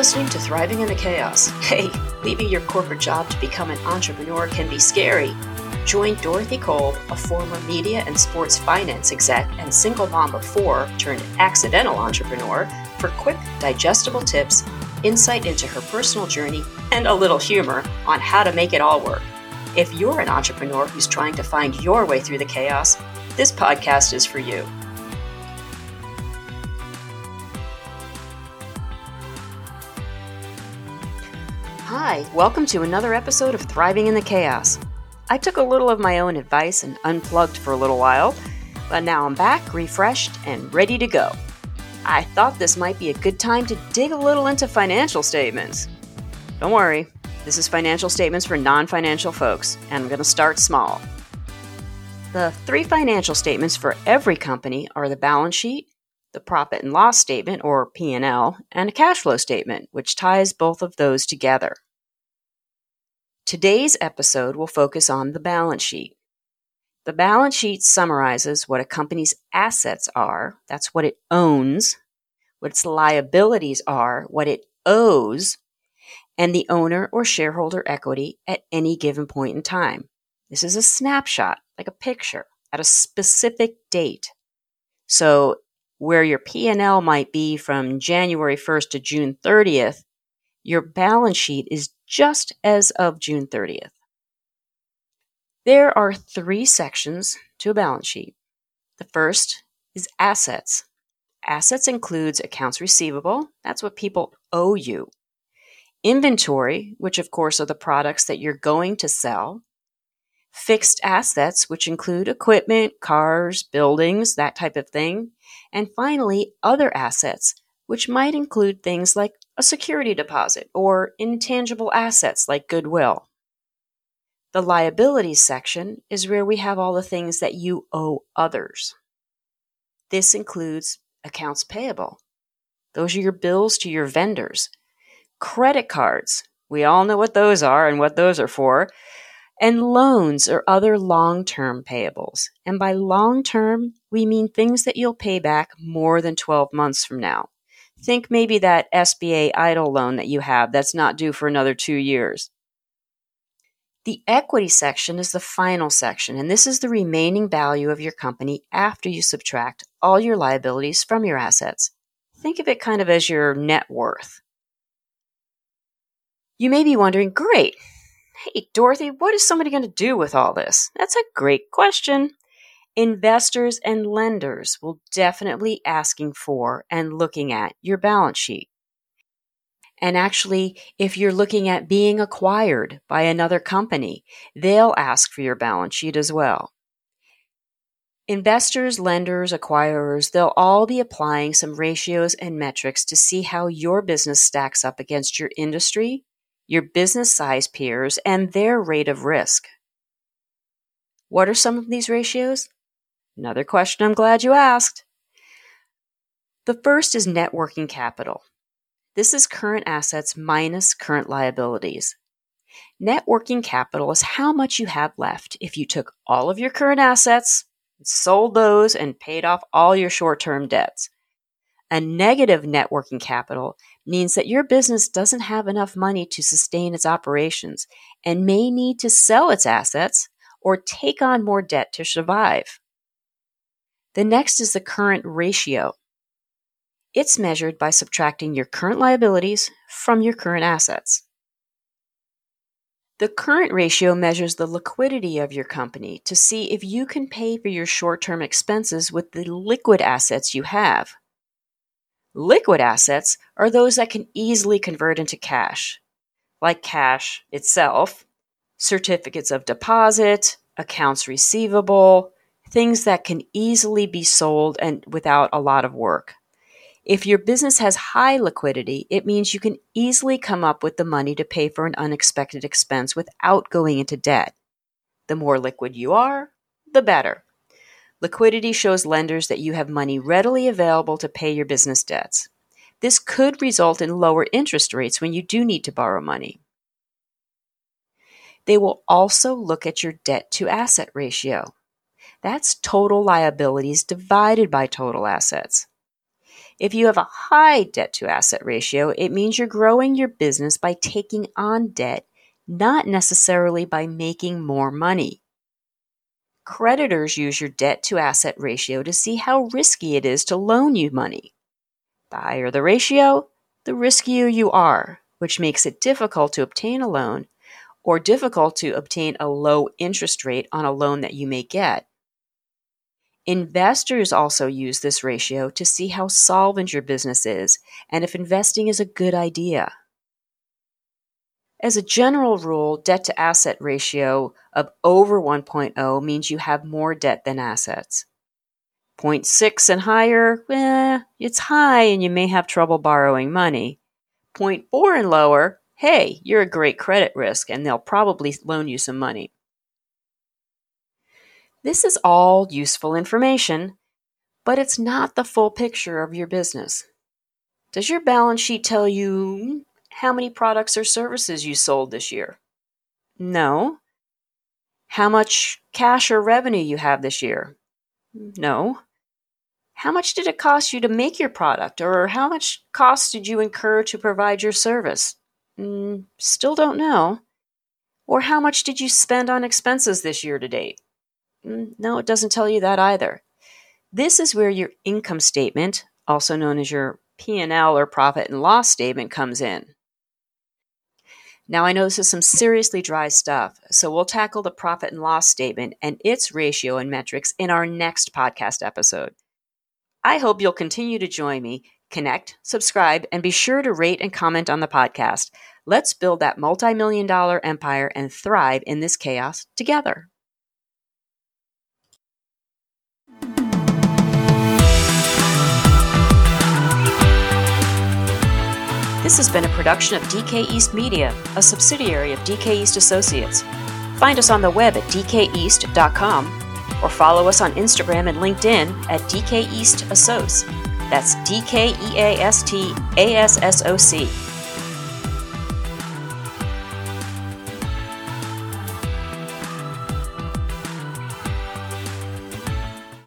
listening to Thriving in the Chaos. Hey, leaving your corporate job to become an entrepreneur can be scary. Join Dorothy Kolb, a former media and sports finance exec and single mom of four turned accidental entrepreneur, for quick, digestible tips, insight into her personal journey, and a little humor on how to make it all work. If you're an entrepreneur who's trying to find your way through the chaos, this podcast is for you. Hi, welcome to another episode of Thriving in the Chaos. I took a little of my own advice and unplugged for a little while, but now I'm back, refreshed, and ready to go. I thought this might be a good time to dig a little into financial statements. Don't worry, this is financial statements for non financial folks, and I'm going to start small. The three financial statements for every company are the balance sheet, the profit and loss statement or P&L, and a cash flow statement, which ties both of those together. Today's episode will focus on the balance sheet. The balance sheet summarizes what a company's assets are, that's what it owns, what its liabilities are, what it owes, and the owner or shareholder equity at any given point in time. This is a snapshot, like a picture, at a specific date. So where your P&L might be from January 1st to June 30th, your balance sheet is just as of June 30th. There are three sections to a balance sheet. The first is assets. Assets includes accounts receivable, that's what people owe you. Inventory, which of course are the products that you're going to sell. Fixed assets, which include equipment, cars, buildings, that type of thing. And finally, other assets, which might include things like a security deposit or intangible assets like goodwill. The liabilities section is where we have all the things that you owe others. This includes accounts payable. Those are your bills to your vendors. Credit cards. We all know what those are and what those are for and loans or other long term payables. And by long term, we mean things that you'll pay back more than 12 months from now. Think maybe that SBA EIDL loan that you have that's not due for another two years. The equity section is the final section, and this is the remaining value of your company after you subtract all your liabilities from your assets. Think of it kind of as your net worth. You may be wondering, great, Hey, Dorothy, what is somebody going to do with all this? That's a great question. Investors and lenders will definitely asking for and looking at your balance sheet. And actually, if you're looking at being acquired by another company, they'll ask for your balance sheet as well. Investors, lenders, acquirers, they'll all be applying some ratios and metrics to see how your business stacks up against your industry your business size peers, and their rate of risk. What are some of these ratios? Another question I'm glad you asked. The first is net working capital. This is current assets minus current liabilities. Net working capital is how much you have left if you took all of your current assets, sold those, and paid off all your short term debts. A negative net working capital means that your business doesn't have enough money to sustain its operations and may need to sell its assets or take on more debt to survive. The next is the current ratio. It's measured by subtracting your current liabilities from your current assets. The current ratio measures the liquidity of your company to see if you can pay for your short term expenses with the liquid assets you have. Liquid assets are those that can easily convert into cash, like cash itself, certificates of deposit, accounts receivable, things that can easily be sold and without a lot of work. If your business has high liquidity, it means you can easily come up with the money to pay for an unexpected expense without going into debt. The more liquid you are, the better. Liquidity shows lenders that you have money readily available to pay your business debts. This could result in lower interest rates when you do need to borrow money. They will also look at your debt to asset ratio. That's total liabilities divided by total assets. If you have a high debt to asset ratio, it means you're growing your business by taking on debt, not necessarily by making more money. Creditors use your debt to asset ratio to see how risky it is to loan you money. The higher the ratio, the riskier you are, which makes it difficult to obtain a loan or difficult to obtain a low interest rate on a loan that you may get. Investors also use this ratio to see how solvent your business is and if investing is a good idea. As a general rule, debt to asset ratio of over 1.0 means you have more debt than assets. 0.6 and higher, eh, it's high and you may have trouble borrowing money. 0.4 and lower, hey, you're a great credit risk and they'll probably loan you some money. This is all useful information, but it's not the full picture of your business. Does your balance sheet tell you how many products or services you sold this year? No. How much cash or revenue you have this year? No. How much did it cost you to make your product, or how much cost did you incur to provide your service? Mm, still don't know. Or how much did you spend on expenses this year to date? Mm, no, it doesn't tell you that either. This is where your income statement, also known as your P&L or profit and loss statement comes in. Now I know this is some seriously dry stuff, so we'll tackle the profit and loss statement and its ratio and metrics in our next podcast episode. I hope you'll continue to join me, connect, subscribe, and be sure to rate and comment on the podcast. Let's build that multi-million dollar empire and thrive in this chaos together. This has been a production of DK East Media, a subsidiary of DK East Associates. Find us on the web at dkeast.com or follow us on Instagram and LinkedIn at DK East Assoc. That's D K E A S T A S S O C.